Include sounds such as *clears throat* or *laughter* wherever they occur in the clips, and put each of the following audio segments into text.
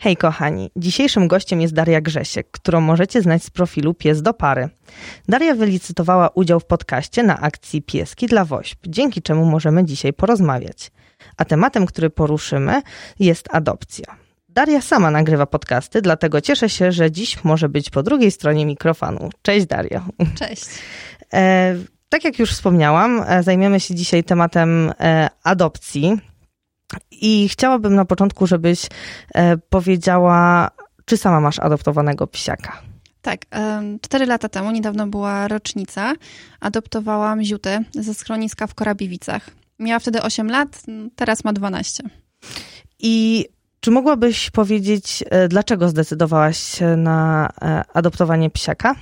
Hej kochani, dzisiejszym gościem jest Daria Grzesiek, którą możecie znać z profilu Pies do Pary. Daria wylicytowała udział w podcaście na akcji Pieski dla WOŚP, dzięki czemu możemy dzisiaj porozmawiać. A tematem, który poruszymy jest adopcja. Daria sama nagrywa podcasty, dlatego cieszę się, że dziś może być po drugiej stronie mikrofonu. Cześć Daria. Cześć. E, tak jak już wspomniałam, e, zajmiemy się dzisiaj tematem e, adopcji. I chciałabym na początku, żebyś e, powiedziała, czy sama masz adoptowanego psiaka? Tak, cztery lata temu, niedawno była rocznica, adoptowałam Ziutę ze schroniska w Korabiewicach. Miała wtedy 8 lat, teraz ma 12. I czy mogłabyś powiedzieć, e, dlaczego zdecydowałaś się na e, adoptowanie psiaka?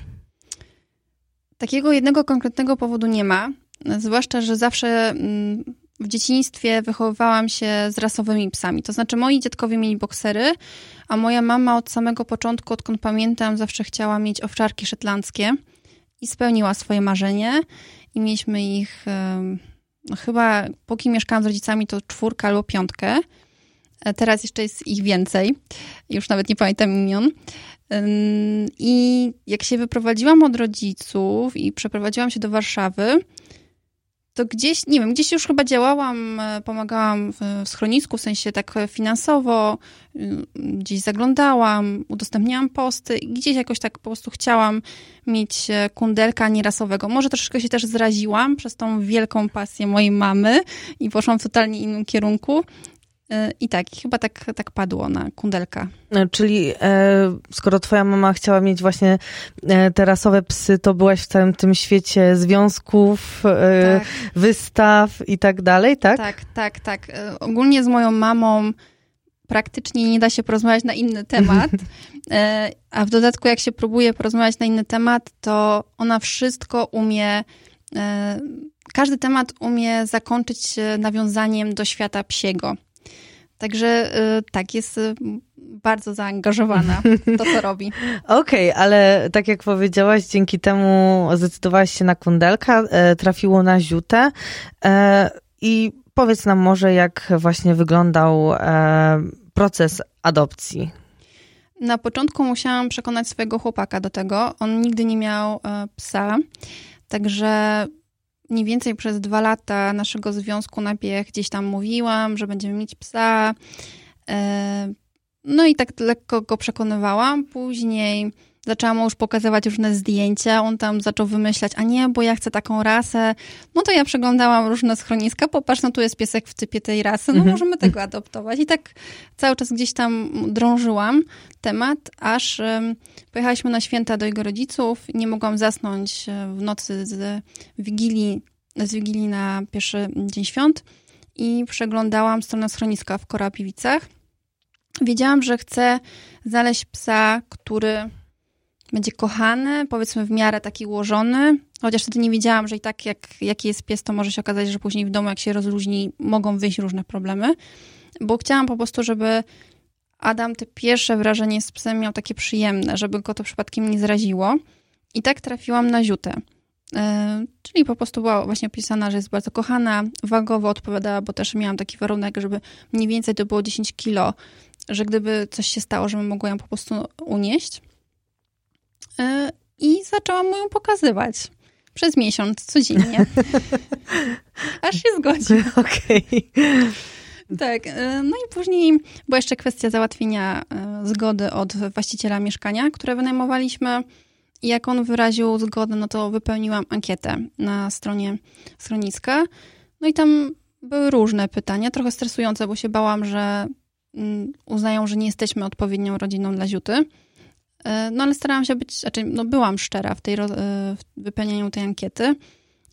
Takiego jednego konkretnego powodu nie ma. Zwłaszcza, że zawsze w dzieciństwie wychowywałam się z rasowymi psami. To znaczy, moi dziadkowie mieli boksery, a moja mama od samego początku, odkąd pamiętam, zawsze chciała mieć owczarki szetlandzkie i spełniła swoje marzenie. I mieliśmy ich, no chyba póki mieszkałam z rodzicami, to czwórkę albo piątkę. E, teraz jeszcze jest ich więcej. Już nawet nie pamiętam imion. I jak się wyprowadziłam od rodziców i przeprowadziłam się do Warszawy, to gdzieś, nie wiem, gdzieś już chyba działałam, e, pomagałam w schronisku, w sensie tak finansowo, y, gdzieś zaglądałam, udostępniałam posty i gdzieś jakoś tak po prostu chciałam mieć e, kundelka nierasowego. Może troszeczkę się też zraziłam przez tą wielką pasję mojej mamy i poszłam w totalnie innym kierunku. E, I tak, chyba tak, tak padło na kundelka. E, czyli e, skoro twoja mama chciała mieć właśnie e, te rasowe psy, to byłaś w całym tym świecie związków, e, tak. wystaw i tak dalej, tak? Tak, tak, tak. E, ogólnie z moją mamą praktycznie nie da się porozmawiać na inny temat, *laughs* a w dodatku jak się próbuje porozmawiać na inny temat, to ona wszystko umie każdy temat umie zakończyć nawiązaniem do świata psiego. Także y, tak, jest y, bardzo zaangażowana w to, co robi. *laughs* Okej, okay, ale tak jak powiedziałaś, dzięki temu zdecydowałaś się na kundelka, e, trafiło na ziutę e, i powiedz nam może, jak właśnie wyglądał e, proces adopcji. Na początku musiałam przekonać swojego chłopaka do tego. On nigdy nie miał psa, także mniej więcej przez dwa lata naszego związku najpierw gdzieś tam mówiłam, że będziemy mieć psa. E, no i tak lekko go przekonywałam. Później zaczęłam mu już pokazywać różne zdjęcia. On tam zaczął wymyślać, a nie, bo ja chcę taką rasę. No to ja przeglądałam różne schroniska. Popatrz, no tu jest piesek w typie tej rasy, no mhm. możemy tego adoptować. I tak cały czas gdzieś tam drążyłam temat, aż pojechaliśmy na święta do jego rodziców. Nie mogłam zasnąć e, w nocy z Wigilii, z Wigilii na pierwszy dzień świąt i przeglądałam stronę schroniska w Korapiewicach. Wiedziałam, że chcę znaleźć psa, który będzie kochany, powiedzmy w miarę taki ułożony, chociaż wtedy nie wiedziałam, że i tak jak, jaki jest pies, to może się okazać, że później w domu jak się rozluźni, mogą wyjść różne problemy, bo chciałam po prostu, żeby Adam te pierwsze wrażenie z psem miał takie przyjemne, żeby go to przypadkiem nie zraziło. I tak trafiłam na ziutę. Yy, czyli po prostu była właśnie opisana, że jest bardzo kochana, wagowo odpowiadała, bo też miałam taki warunek, żeby mniej więcej to było 10 kilo, że gdyby coś się stało, żebym mogła ją po prostu unieść. E, i zaczęłam mu ją pokazywać. Przez miesiąc, codziennie. *laughs* Aż się zgodził. *laughs* Okej. Okay. Tak, e, no i później była jeszcze kwestia załatwienia e, zgody od właściciela mieszkania, które wynajmowaliśmy. I jak on wyraził zgodę, no to wypełniłam ankietę na stronie schroniska. No i tam były różne pytania, trochę stresujące, bo się bałam, że mm, uznają, że nie jesteśmy odpowiednią rodziną dla ziuty. E, no ale starałam się być, znaczy no byłam szczera w, tej, e, w wypełnieniu tej ankiety.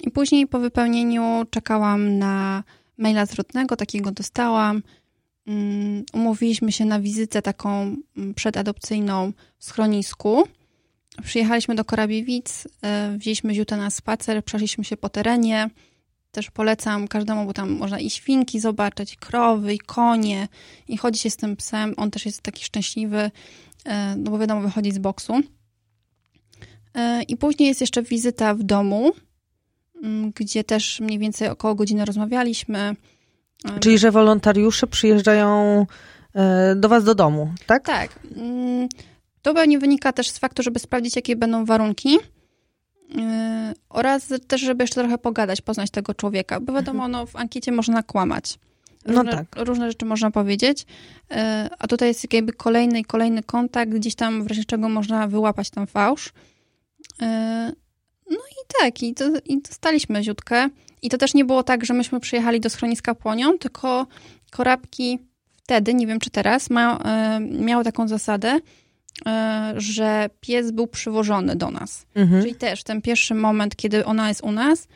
I później po wypełnieniu czekałam na maila zwrotnego, takiego dostałam. Um, umówiliśmy się na wizytę taką mm, przedadopcyjną w schronisku. Przyjechaliśmy do Korabiewic, e, wzięliśmy ziutę na spacer, przeszliśmy się po terenie. Też polecam każdemu, bo tam można i świnki zobaczyć, i krowy, i konie, i chodzi się z tym psem. On też jest taki szczęśliwy. E, no bo wiadomo, wychodzi z boksu. E, I później jest jeszcze wizyta w domu, mm, gdzie też mniej więcej około godziny rozmawialiśmy. E, Czyli, że wolontariusze przyjeżdżają do was do domu, tak? Tak. Mm, to pewnie wynika też z faktu, żeby sprawdzić, jakie będą warunki. Oraz też, żeby jeszcze trochę pogadać, poznać tego człowieka. Bo wiadomo, no, w ankiecie można kłamać. No Różne, tak. różne rzeczy można powiedzieć, e, a tutaj jest jakby kolejny i kolejny kontakt, gdzieś tam w razie czego można wyłapać ten fałsz. E, No i tak, i, to, i dostaliśmy ziutkę. I to też nie było tak, że myśmy przyjechali do schroniska po nią, tylko korabki wtedy, nie wiem czy teraz, mają, e, miały taką zasadę, że pies był przywożony do nas. Mhm. Czyli też ten pierwszy moment, kiedy ona jest u nas,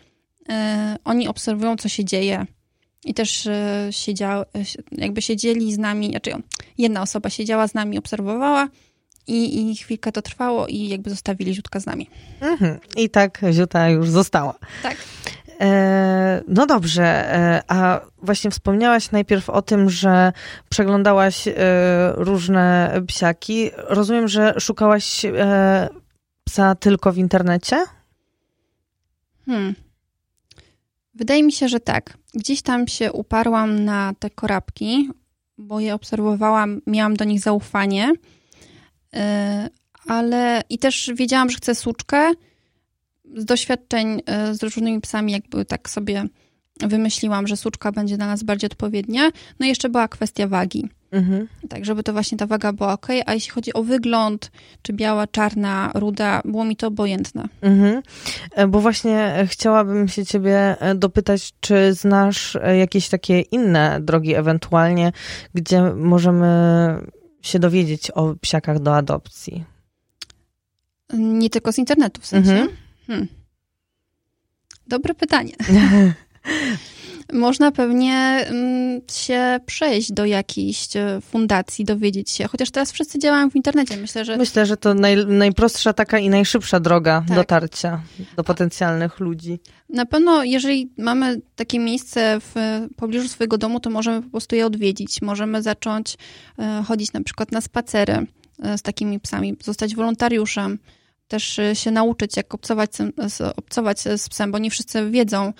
oni obserwują, co się dzieje. I też e, siedział, e, jakby siedzieli z nami, znaczy jedna osoba siedziała z nami, obserwowała i, i chwilkę to trwało i jakby zostawili ziutka z nami. Mhm. I tak Ziuta już została. Tak. E, no dobrze, a właśnie wspomniałaś najpierw o tym, że przeglądałaś różne psiaki. Rozumiem, że szukałaś psa tylko w internecie? Hmm. Wydaje mi się, że tak. Gdzieś tam się uparłam na te korabki, bo je obserwowałam, miałam do nich zaufanie, yy, ale i też wiedziałam, że chcę suczkę. Z doświadczeń yy, z różnymi psami, jakby tak sobie wymyśliłam, że suczka będzie dla nas bardziej odpowiednia. No i jeszcze była kwestia wagi. Mhm. Tak, żeby to właśnie ta waga była ok, a jeśli chodzi o wygląd, czy biała, czarna, ruda, było mi to obojętne. Mhm. E, Bo właśnie chciałabym się ciebie e, dopytać, czy znasz e, jakieś takie inne drogi ewentualnie, gdzie możemy się dowiedzieć o psiakach do adopcji? Nie tylko z internetu w sensie. Mhm. Hmm. Dobre pytanie. *laughs* Można pewnie mm, się przejść do jakiejś e, fundacji, dowiedzieć się. Chociaż teraz wszyscy działają w internecie. Myślę, że Myślę, że to naj, najprostsza taka i najszybsza droga Tak. dotarcia do potencjalnych ludzi. na pewno, jeżeli mamy takie miejsce w pobliżu swojego domu, to możemy po prostu je odwiedzić. Możemy zacząć e, chodzić na przykład na spacery e, z takimi psami, zostać wolontariuszem, też e, się nauczyć, jak obcować, obcować z psem, bo nie wszyscy wiedzą,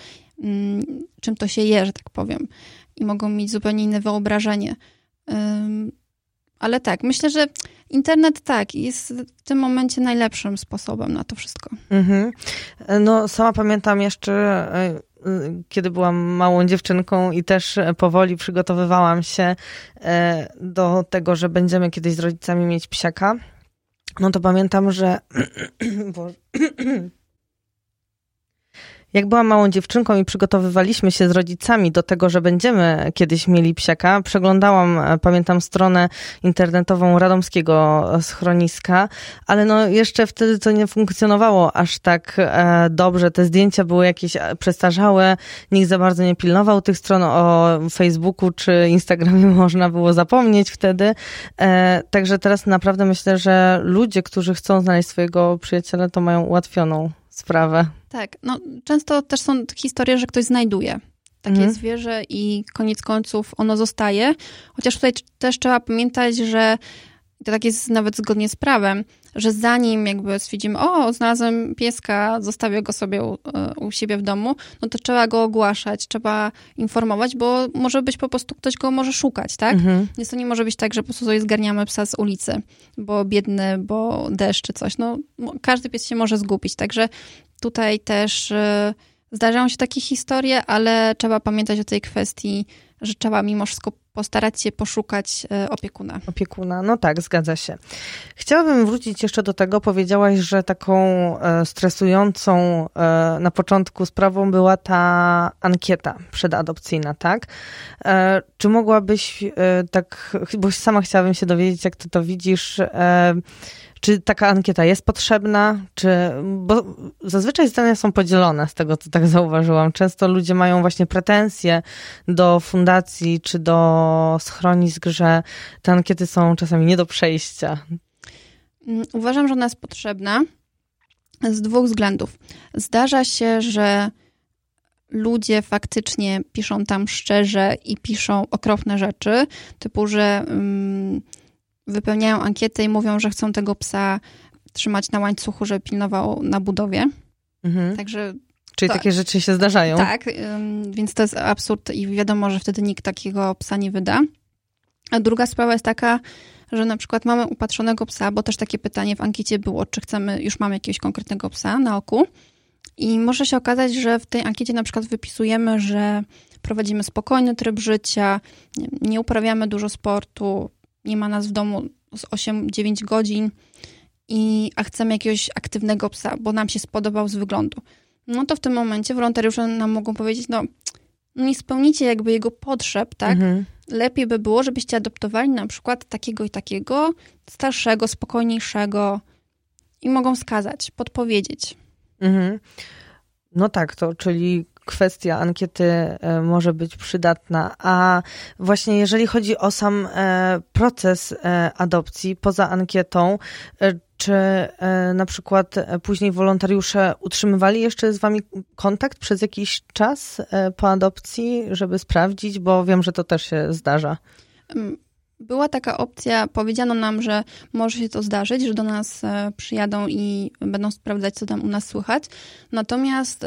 czym to się je, że tak powiem. I mogą mieć zupełnie inne wyobrażenie. Ale tak, myślę, że internet tak, jest w tym momencie najlepszym sposobem na to wszystko. Mhm. No, sama pamiętam jeszcze, e, kiedy byłam małą dziewczynką i też powoli przygotowywałam się e, do tego, że będziemy kiedyś z rodzicami mieć psiaka. No to pamiętam, że. *clears throat* *clears throat* jak byłam małą dziewczynką i przygotowywaliśmy się z rodzicami do tego, że będziemy kiedyś mieli psiaka, przeglądałam, e, pamiętam, stronę internetową radomskiego schroniska, ale no jeszcze wtedy to nie funkcjonowało aż tak e, dobrze. Te zdjęcia były jakieś e, przestarzałe, nikt za bardzo nie pilnował tych stron. O Facebooku czy Instagramie *laughs* można było zapomnieć wtedy. E, także teraz naprawdę myślę, że ludzie, którzy chcą znaleźć swojego przyjaciela, to mają ułatwioną sprawę. Tak, no często też są historie, że ktoś znajduje takie Mhm. zwierzę i koniec końców ono zostaje. Chociaż tutaj też trzeba pamiętać, że to tak jest nawet zgodnie z prawem, że zanim jakby stwierdzimy, o, znalazłem pieska, zostawię go sobie u, e, u siebie w domu, no to trzeba go ogłaszać, trzeba informować, bo może być po prostu ktoś go może szukać, tak? Mhm. Więc to nie może być tak, że po prostu sobie zgarniamy psa z ulicy, bo biedny, bo deszcz czy coś. No, każdy pies się może zgubić, także tutaj też y, zdarzają się takie historie, ale trzeba pamiętać o tej kwestii, że trzeba mimo wszystko postarać się poszukać y, opiekuna. Opiekuna, no tak, zgadza się. Chciałabym wrócić jeszcze do tego. Powiedziałaś, że taką e, stresującą e, na początku sprawą była ta ankieta przedadopcyjna, tak? E, czy mogłabyś e, tak, bo sama chciałabym się dowiedzieć, jak ty to widzisz, e, czy taka ankieta jest potrzebna, czy, bo zazwyczaj zdania są podzielone z tego, co tak zauważyłam. Często ludzie mają właśnie pretensje do fundacji czy do schronisk, że te ankiety są czasami nie do przejścia. Mm, Uważam, że ona jest potrzebna z dwóch względów. Zdarza się, że ludzie faktycznie piszą tam szczerze i piszą okropne rzeczy, typu, że mm, wypełniają ankietę i mówią, że chcą tego psa trzymać na łańcuchu, żeby pilnował na budowie. Mhm. Także Czyli tak. takie rzeczy się zdarzają. tak, więc to jest absurd i wiadomo, że wtedy nikt takiego psa nie wyda. A druga sprawa jest taka, że na przykład mamy upatrzonego psa, bo też takie pytanie w ankiecie było, czy chcemy, już mamy jakiegoś konkretnego psa na oku. I może się okazać, że w tej ankiecie na przykład wypisujemy, że prowadzimy spokojny tryb życia, nie uprawiamy dużo sportu, nie ma nas w domu z 8-9 godzin, i, a chcemy jakiegoś aktywnego psa, bo nam się spodobał z wyglądu. No to w tym momencie wolontariusze nam mogą powiedzieć, no nie spełnicie jakby jego potrzeb, tak? Mhm. Lepiej by było, żebyście adoptowali na przykład takiego i takiego, starszego, spokojniejszego i mogą skazać, podpowiedzieć. Mhm. No tak, to czyli kwestia ankiety e, może być przydatna. A właśnie jeżeli chodzi o sam e, proces e, adopcji poza ankietą, czy na przykład później wolontariusze utrzymywali jeszcze z wami kontakt przez jakiś czas po adopcji, żeby sprawdzić, bo wiem, że to też się zdarza. Była taka opcja, powiedziano nam, że może się to zdarzyć, że do nas przyjadą i będą sprawdzać, co tam u nas słychać. Natomiast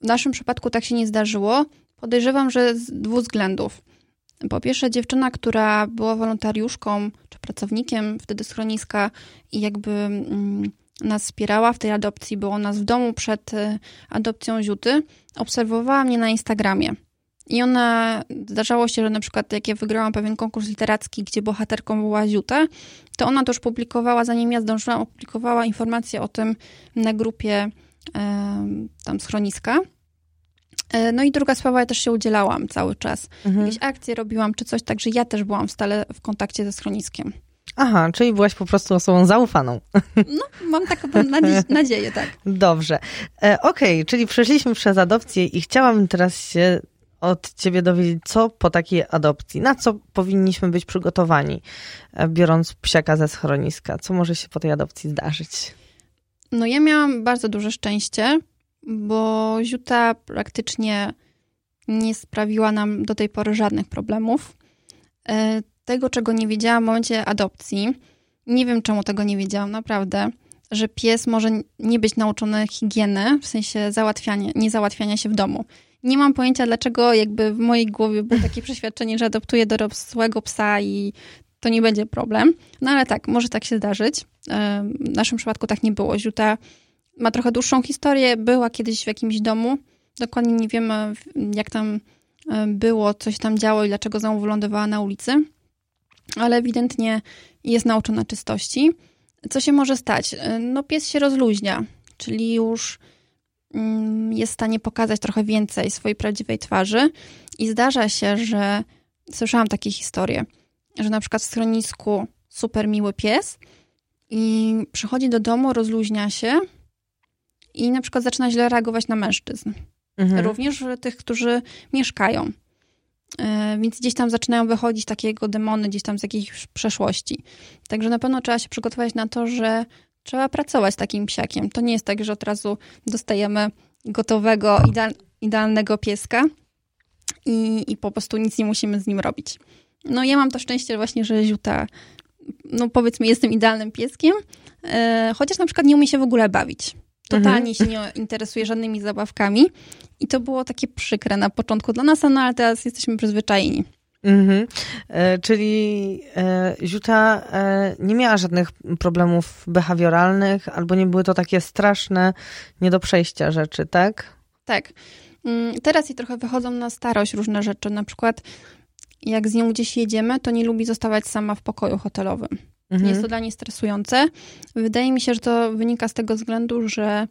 w naszym przypadku tak się nie zdarzyło. Podejrzewam, że z dwóch względów. Po pierwsze, dziewczyna, która była wolontariuszką czy pracownikiem wtedy schroniska i jakby mm, nas wspierała w tej adopcji, było nas w domu przed y, adopcją Ziuty, obserwowała mnie na Instagramie. I ona, zdarzało się, że na przykład jak ja wygrałam pewien konkurs literacki, gdzie bohaterką była Ziuta, to ona już publikowała, zanim ja zdążyłam, opublikowała informację o tym na grupie tam schroniska. E, no i druga sprawa, ja też się udzielałam cały czas. Mhm. Jakieś akcje robiłam czy coś, także ja też byłam stale w kontakcie ze schroniskiem. Aha, czyli byłaś po prostu osobą zaufaną. *laughs* No, mam taką *laughs* nadzieję, tak. Dobrze. E, Okej, okay, czyli przeszliśmy przez adopcję i chciałabym teraz się od ciebie dowiedzieć, co po takiej adopcji, na co powinniśmy być przygotowani, e, biorąc psiaka ze schroniska? Co może się po tej adopcji zdarzyć? No ja miałam bardzo duże szczęście, bo Ziuta praktycznie nie sprawiła nam do tej pory żadnych problemów. E, tego, czego nie wiedziałam w momencie adopcji, nie wiem czemu tego nie wiedziałam, naprawdę, że pies może nie być nauczony higieny, w sensie załatwiania, nie załatwiania się w domu. Nie mam pojęcia, dlaczego jakby w mojej głowie było takie *laughs* przeświadczenie, że adoptuję dorosłego psa i to nie będzie problem. No ale tak, może tak się zdarzyć. W naszym przypadku tak nie było. Ziuta ma trochę dłuższą historię, była kiedyś w jakimś domu. Dokładnie nie wiemy, jak tam było, coś tam działo i dlaczego znowu wylądowała na ulicy. Ale ewidentnie jest nauczona czystości. Co się może stać? No pies się rozluźnia, czyli już mm, jest w stanie pokazać trochę więcej swojej prawdziwej twarzy i zdarza się, że słyszałam takie historie, że na przykład w schronisku super miły pies i przychodzi do domu, rozluźnia się i na przykład zaczyna źle reagować na mężczyzn. Mhm. Również tych, którzy mieszkają. E, więc gdzieś tam zaczynają wychodzić takiego demony gdzieś tam z jakiejś przeszłości. Także na pewno trzeba się przygotować na to, że trzeba pracować z takim psiakiem. To nie jest tak, że od razu dostajemy gotowego, idealnego pieska i, i po prostu nic nie musimy z nim robić. No ja mam to szczęście właśnie, że Ziuta, no powiedzmy, jestem idealnym pieskiem, e, chociaż na przykład nie umie się w ogóle bawić. Totalnie mhm. się nie interesuje żadnymi zabawkami. I to było takie przykre na początku dla nas, no ale teraz jesteśmy przyzwyczajeni. Mhm. E, czyli e, Ziuta e, nie miała żadnych problemów behawioralnych, albo nie były to takie straszne, nie do przejścia rzeczy, tak? Tak. Mm, teraz i trochę wychodzą na starość różne rzeczy. Na przykład jak z nią gdzieś jedziemy, to nie lubi zostawać sama w pokoju hotelowym. Mhm. Jest to dla niej stresujące. Wydaje mi się, że to wynika z tego względu, że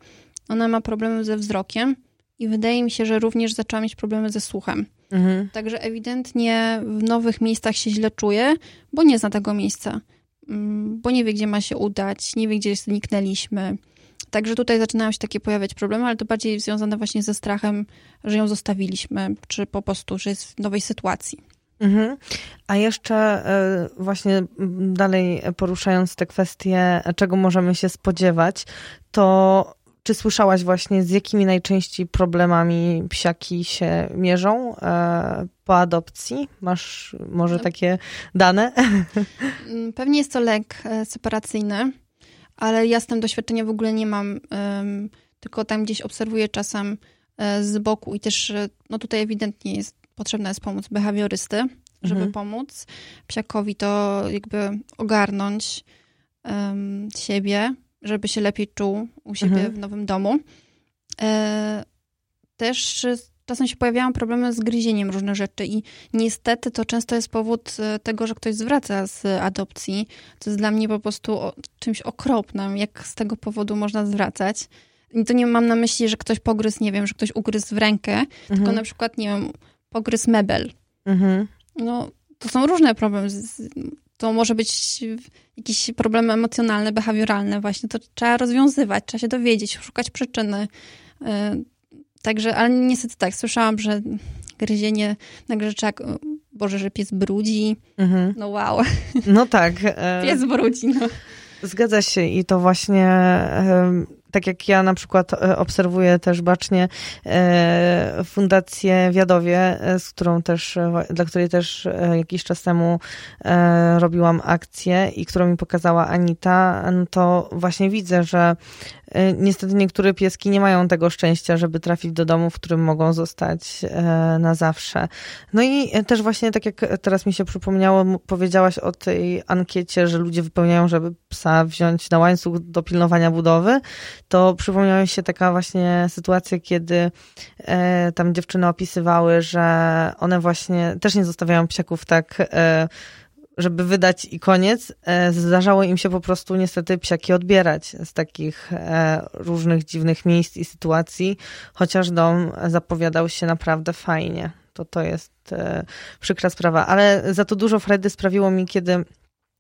ona ma problemy ze wzrokiem i wydaje mi się, że również zaczęła mieć problemy ze słuchem. Mhm. Także ewidentnie w nowych miejscach się źle czuje, bo nie zna tego miejsca, mm, bo nie wie, gdzie ma się udać, nie wie, gdzie zniknęliśmy. Także tutaj zaczynają się takie pojawiać problemy, ale to bardziej związane właśnie ze strachem, że ją zostawiliśmy, czy po prostu, że jest w nowej sytuacji. Mhm. A jeszcze e, właśnie dalej poruszając te kwestie, czego możemy się spodziewać, to czy słyszałaś właśnie, z jakimi najczęściej problemami psiaki się mierzą e, po adopcji? Masz może no. takie dane? Mm, pewnie jest to lek e, separacyjny, ale ja z tym doświadczenia w ogóle nie mam, tylko tam gdzieś obserwuję czasem z boku i też no tutaj ewidentnie jest potrzebna jest pomoc behawiorysty, żeby Mhm. pomóc psiakowi to jakby ogarnąć em, siebie, żeby się lepiej czuł u siebie Mhm. w nowym domu. E, też czasem się pojawiają problemy z gryzieniem różnych rzeczy i niestety to często jest powód e, tego, że ktoś zwraca z adopcji. To jest dla mnie po prostu czymś okropnym, jak z tego powodu można zwracać. I to nie mam na myśli, że ktoś pogryzł, nie wiem, że ktoś ugryzł w rękę, tylko Mhm. na przykład, nie wiem, pogryzł mebel. Mhm. No, to są różne problemy. To może być jakieś problemy emocjonalne, behawioralne właśnie. To trzeba rozwiązywać, trzeba się dowiedzieć, szukać przyczyny. Y, Także, ale niestety tak, słyszałam, że gryzienie, nagle że trzeba, Boże, że pies brudzi. Mhm. No wow, No tak. e, *laughs* pies brudzi. No. Zgadza się i to właśnie tak jak ja na przykład e, obserwuję też bacznie e, Fundację Wiadowie, e, z którą też, dla której też jakiś czas temu robiłam akcję i którą mi pokazała Anita, no to właśnie widzę, że niestety niektóre pieski nie mają tego szczęścia, żeby trafić do domu, w którym mogą zostać na zawsze. No i też właśnie tak jak teraz mi się przypomniało, powiedziałaś o tej ankiecie, że ludzie wypełniają, żeby psa wziąć na łańcuch do pilnowania budowy, to przypomniała mi się taka właśnie sytuacja, kiedy e, tam dziewczyny opisywały, że one właśnie też nie zostawiają psiaków tak, e, żeby wydać i koniec. E, zdarzało im się po prostu niestety psiaki odbierać z takich e, różnych dziwnych miejsc i sytuacji, chociaż dom zapowiadał się naprawdę fajnie. To to jest e, przykra sprawa, ale za to dużo fredy sprawiło mi, kiedy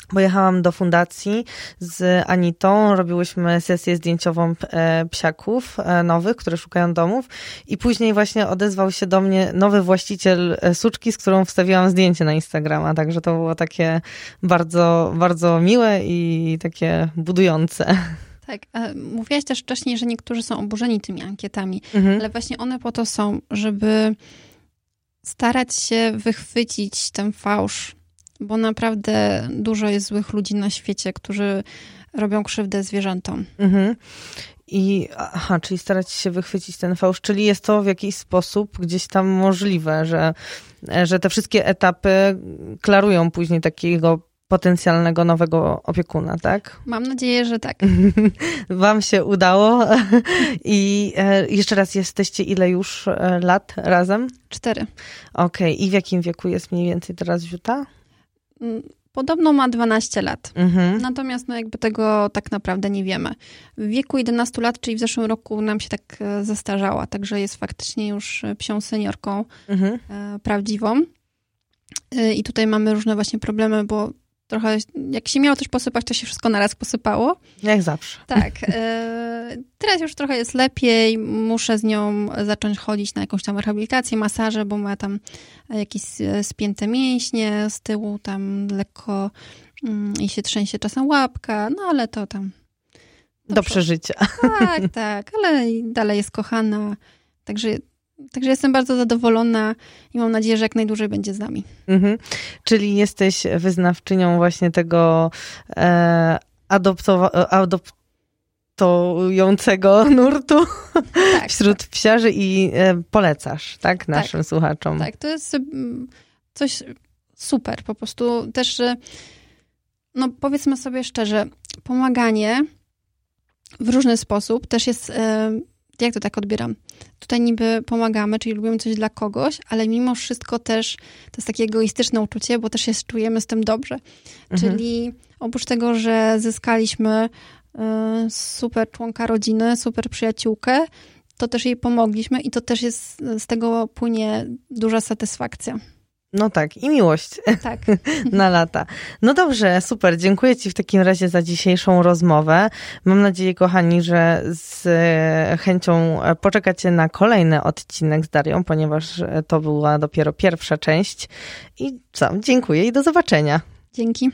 Pojechałam do fundacji z Anitą, robiłyśmy sesję zdjęciową e, psiaków e, nowych, które szukają domów i później właśnie odezwał się do mnie nowy właściciel e, suczki, z którą wstawiłam zdjęcie na Instagrama, także to było takie bardzo, bardzo miłe i takie budujące. Tak, mówiłaś też wcześniej, że niektórzy są oburzeni tymi ankietami, Mhm. ale właśnie one po to są, żeby starać się wychwycić ten fałsz, bo naprawdę dużo jest złych ludzi na świecie, którzy robią krzywdę zwierzętom. Mhm. I aha, czyli starać się wychwycić ten fałsz, czyli jest to w jakiś sposób gdzieś tam możliwe, że, że te wszystkie etapy klarują później takiego potencjalnego nowego opiekuna, tak? Mam nadzieję, że tak. *laughs* Wam się udało. *laughs* I e, jeszcze raz, jesteście ile już e, lat razem? Cztery. Okej, i w jakim wieku jest mniej więcej teraz Ziuta? Mm, Podobno ma 12 lat. Mhm. Natomiast no jakby tego tak naprawdę nie wiemy. W wieku 11 lat, czyli w zeszłym roku nam się tak e, zestarzała, także jest faktycznie już e, psią seniorką Mhm. e, prawdziwą. I tutaj mamy różne właśnie problemy, bo trochę jak się miało coś posypać, to się wszystko naraz posypało. Jak zawsze. Tak. E, teraz już trochę jest lepiej. Muszę z nią zacząć chodzić na jakąś tam rehabilitację, masaże, bo ma tam jakieś e, spięte mięśnie z tyłu, tam lekko mm, i się trzęsie czasem łapka, no ale to tam. Do przeżycia. Tak, tak, ale dalej jest kochana. Także, także jestem bardzo zadowolona i mam nadzieję, że jak najdłużej będzie z nami. Mhm. Czyli jesteś wyznawczynią właśnie tego e, adoptowa- adoptującego *laughs* nurtu Tak, wśród psiarzy i e, polecasz, tak, naszym słuchaczom. Tak, to jest coś super. Po prostu też, że, no powiedzmy sobie szczerze, pomaganie w różny sposób też jest, e, jak to tak odbieram? Tutaj niby pomagamy, czyli robimy coś dla kogoś, ale mimo wszystko też to jest takie egoistyczne uczucie, bo też się czujemy z tym dobrze. Mhm. Czyli oprócz tego, że zyskaliśmy e, super członka rodziny, super przyjaciółkę, to też jej pomogliśmy i to też jest, z tego płynie duża satysfakcja. No tak, i miłość Tak. *laughs* na lata. No dobrze, super. Dziękuję Ci w takim razie za dzisiejszą rozmowę. Mam nadzieję, kochani, że z e, chęcią e, poczekacie na kolejny odcinek z Darią, ponieważ e, to była dopiero pierwsza część. I co? Dziękuję i do zobaczenia. Dzięki.